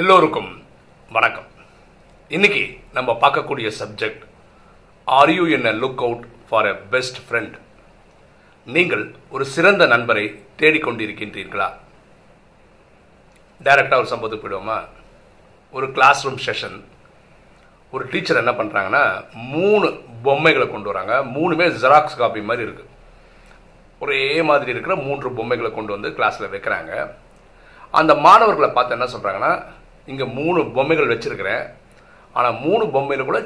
எல்லோருக்கும் வணக்கம். இன்னைக்கு நம்ம பார்க்கக்கூடிய subject are you in a look out for a best friend நீங்கள் ஒரு சிறந்த நண்பரை தேடிக்கொண்டிருக்கின்றீர்களா? டைரக்டாக ஒரு சம்பவத்துக்கு போயிடுவோமா? ஒரு கிளாஸ் ரூம் செஷன் ஒரு டீச்சர் என்ன பண்ணுறாங்கன்னா மூணு பொம்மைகளை கொண்டு வராங்க. மூணுமே ஜெராக்ஸ் காப்பி மாதிரி இருக்குது ஒரே மாதிரி இருக்கிற மூன்று பொம்மைகளை கொண்டு வந்து கிளாஸில் வைக்கிறாங்க. அந்த மாணவர்களை பார்த்து என்ன சொல்கிறாங்கன்னா இங்கே மூணு பொம்மைகள் வச்சுருக்கிறேன். ஆனால் மூணு பொம்மையில் கூட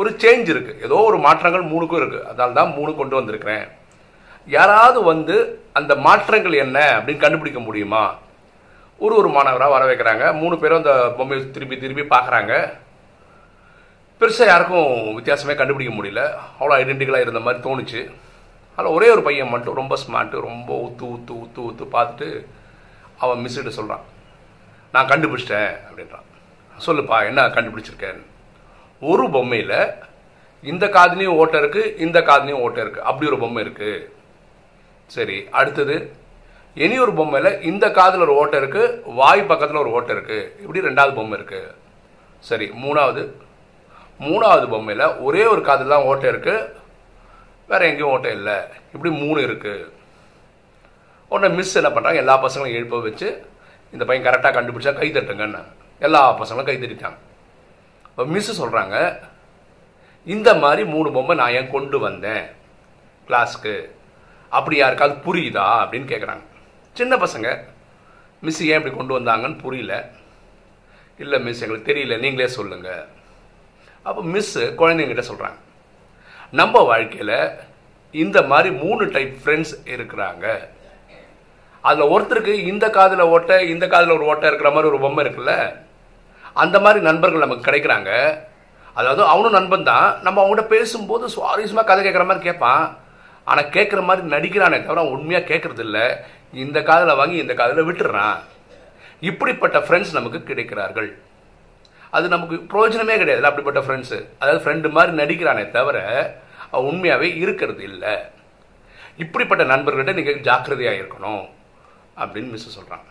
ஒரு சேஞ்ச் இருக்குது ஏதோ ஒரு மாற்றங்கள் மூணுக்கும் இருக்குது அதனால தான் மூணு கொண்டு வந்திருக்கிறேன். யாராவது வந்து அந்த மாற்றங்கள் என்ன அப்படின்னு கண்டுபிடிக்க முடியுமா? ஒரு ஒரு மாணவராக வர வைக்கிறாங்க. மூணு பேரும் அந்த பொம்மையை திருப்பி திருப்பி பார்க்குறாங்க. பெருசாக யாருக்கும் வித்தியாசமே கண்டுபிடிக்க முடியல. அவ்வளோ ஐடென்டிக்கலாக இருந்த மாதிரி தோணுச்சு. அதில் ஒரே ஒரு பையன் மட்டும் ரொம்ப ஸ்மார்ட்டு ரொம்ப ஊத்து ஊத்து ஊத்து ஊத்து பார்த்துட்டு அவன் மிஸ்ஸிட்ட சொல்கிறான் நான் கண்டுபிடிச்சிட்டேன் அப்படின்றான். சொல்லுப்பா என்ன கண்டுபிடிச்சிருக்கேன்? ஒரு பொம்மையில் இந்த காதுலேயும் ஓட்டை இருக்குது இந்த காதுலேயும் ஓட்டை இருக்குது அப்படி ஒரு பொம்மை இருக்குது சரி அடுத்தது இனி ஒரு பொம்மையில் இந்த காதில் ஒரு ஓட்டை இருக்குது வாய் பக்கத்தில் ஒரு ஓட்டை இருக்குது இப்படி ரெண்டாவது பொம்மை இருக்குது சரி மூணாவது மூணாவது பொம்மையில் ஒரே ஒரு காதில் தான் ஓட்டை இருக்குது வேறு எங்கேயும் ஓட்டை இல்லை. இப்படி மூணு இருக்குது உடனே மிஸ் என்ன பண்ணுறாங்க எல்லா பசங்களையும் எழுப்ப வச்சு இந்த பையன் கரெக்டாக கண்டுபிடிச்சா கை தட்டுங்கன்னு எல்லா பசங்களும் கை தட்டிட்டாங்க. இப்போ மிஸ்ஸு சொல்கிறாங்க இந்த மாதிரி மூணு பொம்மை நான் ஏன் கொண்டு வந்தேன்? கிளாஸ்க்கு அப்படி யாருக்காவது புரியுதா அப்படின்னு கேட்குறாங்க சின்ன பசங்க மிஸ் ஏன் இப்படி கொண்டு வந்தாங்கன்னு புரியல. இல்லை மிஸ் எங்களுக்கு தெரியல நீங்களே சொல்லுங்கள் அப்போ மிஸ்ஸு குழந்தைங்கிட்ட சொல்கிறாங்க நம்ம வாழ்க்கையில் இந்த மாதிரி மூணு டைப் ஃப்ரெண்ட்ஸ் இருக்கிறாங்க. அதில் ஒருத்தருக்கு இந்த காதில் ஓட்டை இந்த காதில் ஒரு ஓட்டை இருக்கிற மாதிரி ஒரு பொம்மை இருக்குல்ல? அந்த மாதிரி நண்பர்கள் நமக்கு கிடைக்கிறாங்க. அதாவது அவனும் நண்பன் தான். நம்ம அவங்ககிட்ட பேசும்போது சுவாரஸ்யமாக கதை கேட்குற மாதிரி கேட்பான். ஆனால் கேட்குற மாதிரி நடிக்கிறானே தவிர அவன் உண்மையாக கேட்குறது இல்லை. இந்த காதில் வாங்கி இந்த காதில் விட்டுறான். இப்படிப்பட்ட ஃப்ரெண்ட்ஸ் நமக்கு கிடைக்கிறார்கள். அது நமக்கு பிரயோஜனமே கிடையாது அப்படிப்பட்ட ஃப்ரெண்ட்ஸு அதாவது ஃப்ரெண்டு மாதிரி நடிக்கிறானே தவிர அவன் உண்மையாகவே இருக்கிறது இல்லை. இப்படிப்பட்ட நண்பர்கள்ட்ட நீங்கள் ஜாக்கிரதையாக இருக்கணும். அப்படின்னு மிஸ் சொல்கிறாங்க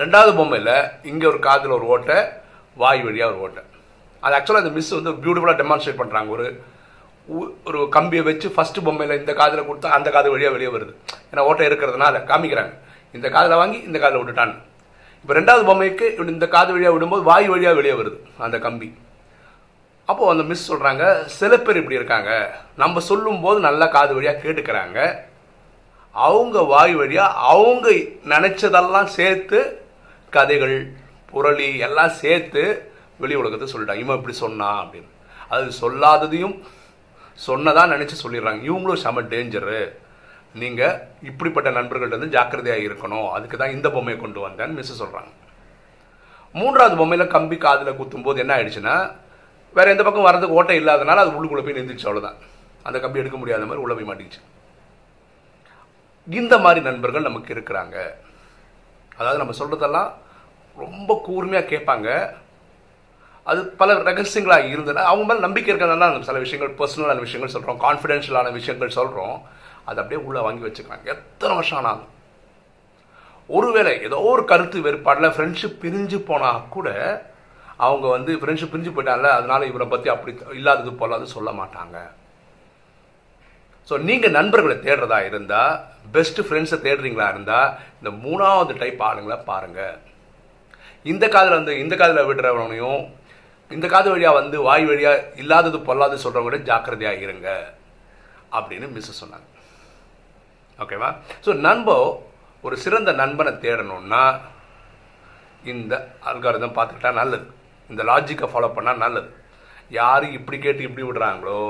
ரெண்டாவது பொம்மையில் இங்கே ஒரு காதில் ஒரு ஓட்டை வாய் வழியாக ஒரு ஓட்டை. அது ஆக்சுவலாக அந்த மிஸ் வந்து பியூட்டிஃபுல்லாக டெமான்ஸ்ட்ரேட் பண்ணுறாங்க ஒரு ஒரு கம்பியை வச்சு ஃபஸ்ட்டு பொம்மையில் இந்த காதில் கொடுத்தா அந்த காது வழியாக வெளியே வருது. ஏன்னா ஓட்டை இருக்கிறதுனால காமிக்கிறாங்க. இந்த காதில் வாங்கி இந்த காதில் விட்டுட்டான்னு இப்போ ரெண்டாவது பொம்மைக்கு இந்த காது வழியாக விடும்போது வாய் வழியாக வெளியே வருது அந்த கம்பி. அப்போது அந்த மிஸ் சொல்கிறாங்க சில பேர் இப்படி இருக்காங்க. நம்ம சொல்லும்போது நல்லா காது வழியாக கேட்டுக்கிறாங்க. அவங்க வாய் வழியாக அவங்க நினச்சதெல்லாம் சேர்த்து கதைகள் புரளி எல்லாம் சேர்த்து வெளி உலகத்தை சொல்லிட்டாங்க. இவன் இப்படி சொன்னான் அப்படின்னு. அது சொல்லாததையும் சொன்னதான் நினச்சி சொல்லிடுறாங்க. இவங்களும் செம டேஞ்சரு நீங்கள் இப்படிப்பட்ட நண்பர்கள்ட்ட வந்து ஜாக்கிரதையாக இருக்கணும். அதுக்கு தான் இந்த பொம்மையை கொண்டு வந்தேன்னு மிஸ் சொல்கிறாங்க மூன்றாவது பொம்மையில் கம்பி காதில் குத்தும் போது என்ன ஆயிடுச்சுன்னா வேறு எந்த பக்கம் வரதுக்கு ஓட்டை இல்லாதனால அது உள்ளுக்குள்ளே போய் நின்றுச்சு அவ்வளோதான் அந்த கம்பி எடுக்க முடியாத மாதிரி உள்ளே போய் மாட்டிச்சு இந்த மாதிரி நண்பர்கள் நமக்கு இருக்கிறாங்க. அதாவது நம்ம சொல்கிறதெல்லாம் ரொம்ப கூர்மையாக கேட்பாங்க. அது பல ரகசியங்களாக இருந்ததுன்னா அவங்க மேலே நம்பிக்கை இருக்கிறதுனால சில விஷயங்கள் பர்சனலான விஷயங்கள் சொல்கிறோம் கான்ஃபிடென்ஷியலான விஷயங்கள் சொல்கிறோம் அதை அப்படியே உள்ளே வாங்கி வச்சுக்கிறாங்க. எத்தனை வருஷம் ஆனாலும். ஒருவேளை ஏதோ ஒரு கருத்து வேறுபாடில் ஃப்ரெண்ட்ஷிப் பிரிஞ்சு போனால் கூட அவங்க வந்து ஃப்ரெண்ட்ஷிப் பிரிஞ்சு போயிட்டாங்கல்ல அதனால இவரை பற்றி அப்படி இல்லாதது போலாது சொல்ல மாட்டாங்க. ஸோ நீங்கள் நண்பர்களை தேடுறதா இருந்தால் பெஸ்ட் ஃப்ரெண்ட்ஸை தேடுறீங்களா இருந்தால் இந்த மூணாவது டைப் ஆளுங்களை பாருங்கள் இந்த காதில் வந்து இந்த காதில் விடுறவனையும் இந்த காது வழியாக வந்து வாய் வழியாக இல்லாதது பொல்லாது சொல்கிறவங்க ஜாக்கிரதையாக இருங்க அப்படின்னு மிஸ் சொன்னாங்க. ஓகேவா ஸோ நண்போ ஒரு சிறந்த நண்பனை தேடணும்னா இந்த அல்காரதம் பார்த்துக்கிட்டா நல்லது. இந்த லாஜிக்கை ஃபாலோ பண்ணால் நல்லது. யார் இப்படி கேட்டு இப்படி விடுறாங்களோ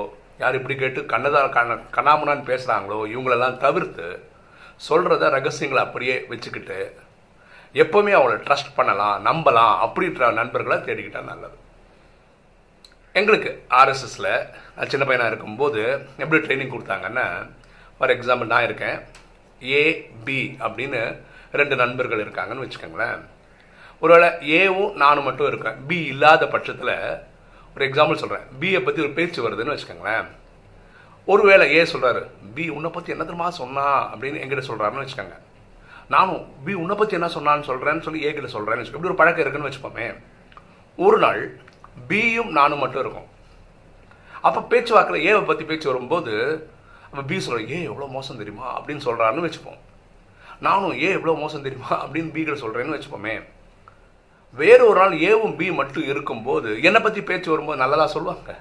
யார் இப்படி கேட்டு கண்ணதா கண்ண கண்ணாமுனான்னு பேசுகிறாங்களோ இவங்களெல்லாம் தவிர்த்து சொல்கிறத ரகசியங்களை அப்படியே வச்சுக்கிட்டு எப்போவுமே அவங்கள ட்ரஸ்ட் பண்ணலாம் நம்பலாம் அப்படின்ற நண்பர்களை தேடிக்கிட்டா நல்லது. எங்களுக்கு ஆர்எஸ்எஸில் நான் சின்ன பையனாக இருக்கும்போது எப்படி ட்ரைனிங் கொடுத்தாங்கன்னா ஃபார் எக்ஸாம்பிள் நான் இருக்கேன் ஏ பி அப்படின்னு ரெண்டு நண்பர்கள் இருக்காங்கன்னு வச்சுக்கோங்களேன். ஒருவேளை ஏவும் நானும் மட்டும் இருக்கேன். பி இல்லாத பட்சத்தில் ஒரு எக்ஸாம்பிள் சொல்கிறேன் பியை பற்றி ஒரு பேச்சு வருதுன்னு வச்சுக்கோங்களேன். ஒருவேளை ஏ சொல்கிறாரு பி உன்னை பற்றி என்ன தெரியுமா சொன்னா? அப்படின்னு எங்கிட்ட சொல்கிறாருன்னு வச்சுக்கோங்க. நானும் பி உன்னை பற்றி என்ன சொன்னான்னு சொல்கிறேன்னு சொல்லி ஏ கிட்ட சொல்கிறேன்னு வச்சுக்கோ. இப்படி ஒரு பழக்கம் இருக்குன்னு வச்சுப்போமே ஒரு நாள் பியும் நானும் மட்டும் இருக்கும். அப்போ பேச்சுவாக்கில் ஏவை பற்றி பேச்சு வரும்போது அப்போ பி சொல்கிறேன் ஏ எவ்வளோ மோசம் தெரியுமா? அப்படின்னு சொல்கிறான்னு வச்சுப்போம். நானும் ஏ எவ்வளோ மோசம் தெரியுமா? அப்படின்னு பி கிட்ட சொல்கிறேன்னு வச்சுப்போமே. வேறு ஒரு நாள் ஏவும் பி மட்டும் இருக்கும்போது என்னை பற்றி பேச்சு வரும்போது நல்லதாக சொல்லுவாங்க.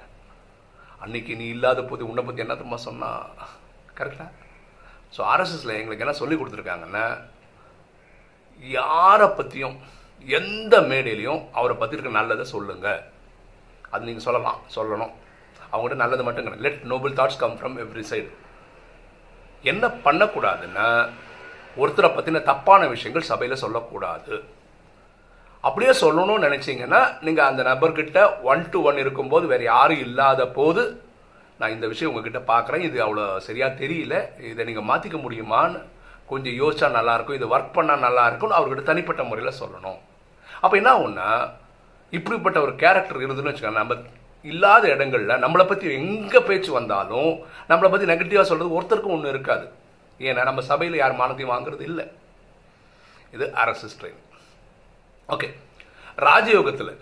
அன்னைக்கு நீ இல்லாத போது உன்னை பற்றி என்ன சொன்னா? கரெக்டா ஸோ ஆர்எஸ்எஸில் எங்களுக்கு என்ன சொல்லி கொடுத்துருக்காங்கன்னா யாரை பற்றியும் எந்த மேடையிலையும் அவரை பற்றி இருக்க நல்லதை சொல்லுங்கள் அது நீங்கள் சொல்லலாம் சொல்லணும். அவங்ககிட்ட நல்லது மட்டும் கிடையாது. Let noble thoughts come from every side என்ன பண்ணக்கூடாதுன்னா ஒருத்தரை பற்றின தப்பான விஷயங்கள் சபையில் சொல்லக்கூடாது. அப்படியே சொல்லணும்னு நினச்சிங்கன்னா நீங்கள் அந்த நபர்கிட்ட ஒன் டு ஒன் இருக்கும்போது வேறு யாரும் இல்லாத போது நான் இந்த விஷயம் உங்ககிட்ட பார்க்குறேன் இது அவ்வளோ சரியாக தெரியல. இதை நீங்கள் மாற்றிக்க முடியுமான்னு கொஞ்சம் யோசிச்சா நல்லாயிருக்கும் இது ஒர்க் பண்ணால் நல்லா இருக்கும்னு அவர்கிட்ட தனிப்பட்ட முறையில் சொல்லணும். அப்போ என்ன ஆகும்னா இப்படிப்பட்ட ஒரு கேரக்டர் இருந்துன்னு வச்சுக்கோங்க நம்ம இல்லாத இடங்கள்ல நம்மளை பற்றி எங்கே பேச்சு வந்தாலும் நம்மளை பற்றி நெகட்டிவாக சொல்கிறது ஒருத்தருக்கும் ஒன்று இருக்காது. ஏன்னா நம்ம சபையில் யார் மானத்தையும் வாங்குறது இல்லை. இது அரசு ட்ரெயின் ஓகே ராஜயோகத்தில்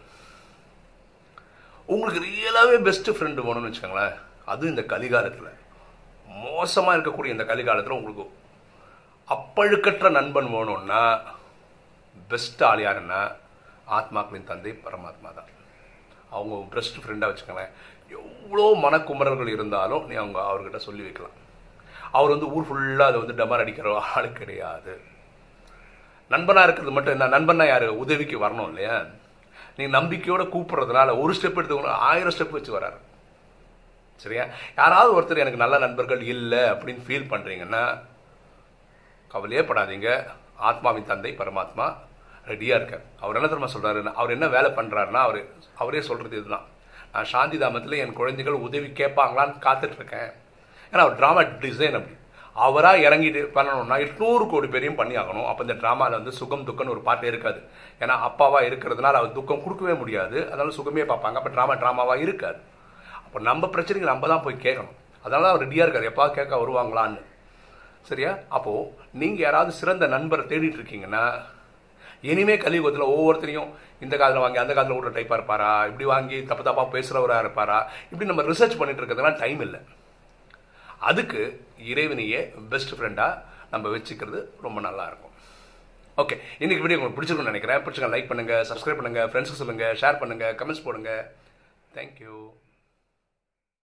உங்களுக்கு ரியலாகவே பெஸ்ட் ஃப்ரெண்டு வேணும்னு வச்சுக்கோங்களேன். அதுவும் இந்த கலிகாலத்தில். மோசமாக இருக்கக்கூடிய இந்த கலிகாலத்தில் உங்களுக்கு அப்பழுக்கற்ற நண்பன் வேணும்னா பெஸ்ட் ஆள் யாருன்னா ஆத்மாக்களின் தந்தை பரமாத்மா தான். அவங்க பெஸ்ட் ஃப்ரெண்டாக வச்சுக்கோங்களேன். எவ்வளோ மனக்குமரர்கள் இருந்தாலும் நீ அவங்க அவர்கிட்ட சொல்லி வைக்கலாம். அவர் வந்து ஊர் ஃபுல்லாக அதை வந்து டமர் அடிக்கிற ஆள் கிடையாது. நண்பனாக இருக்கிறது மட்டும் என்ன? நண்பனா யார்? உதவிக்கு வரணும் இல்லையா? நீங்கள் நம்பிக்கையோட கூப்பிட்றதுனால ஒரு ஸ்டெப் எடுத்துக்கணும் ஆயிரம் ஸ்டெப் வச்சு வராரு. சரியா? யாராவது ஒருத்தர் எனக்கு நல்ல நண்பர்கள் இல்லை அப்படின்னு ஃபீல் பண்ணுறீங்கன்னா கவலையே படாதீங்க. ஆத்மாவின் தந்தை பரமாத்மா ரெடியாக இருக்கார். அவர் என்ன தெரியுமா சொல்கிறாரு அவர் என்ன வேலை பண்ணுறாருன்னா அவர் அவரே சொல்கிறது இதுதான். நான் சாந்தி தாமத்தில் என் குழந்தைகள் உதவி கேட்பாங்களான்னு காத்துட்டு இருக்கேன். ஏன்னா அவர் ட்ராமா டிசைன் அப்படி. அவராக இறங்கிட்டு பண்ணணும்னா எட்நூறு கோடி பேரையும் பண்ணி ஆகணும் அப்போ இந்த ட்ராமாவில் வந்து சுகம் துக்கம்னு ஒரு பாட்டே இருக்காது. ஏன்னா அப்பாவாக இருக்கிறதுனால அவர் துக்கம் கொடுக்கவே முடியாது. அதனால சுகமே பார்ப்பாங்க. அப்போ ட்ராமா ட்ராமாவாக இருக்காது. அப்போ நம்ம பிரச்சனைக்கு நம்ம தான் போய் கேட்கணும். அதனால அவர் ரெடியாக இருக்கார். எப்பா கேட்க வருவாங்களான்னு. சரியா? அப்போது நீங்கள் யாராவது சிறந்த நண்பரை தேடிட்டு இருக்கீங்கன்னா இனிமே கலியுகத்தில் ஒவ்வொருத்தரையும் இந்த காதில் வாங்கி அந்த காதில் விட்ற டைப்பாக இருப்பாரா? இப்படி வாங்கி தப்பு தப்பாக பேசுகிறவராக இருப்பாரா? இப்படி நம்ம ரிசர்ச் பண்ணிட்டு இருக்கிறதுலாம் டைம் இல்லை. அதுக்கு இறைவனையே பெஸ்ட் ஃப்ரெண்டாக நம்ம வச்சுக்கிறது ரொம்ப நல்லா இருக்கும் ஓகே இன்றைக்கி வீடியோ உங்களுக்கு பிடிச்சிருக்கும்னு நினைக்கிறேன். பிடிச்சிருக்க லைக் பண்ணுங்கள் சப்ஸ்கிரைப் பண்ணுங்கள் ஃப்ரெண்ட்ஸுக்கு சொல்லுங்கள் ஷேர் பண்ணுங்கள் கமெண்ட்ஸ் போடுங்க. தேங்க்யூ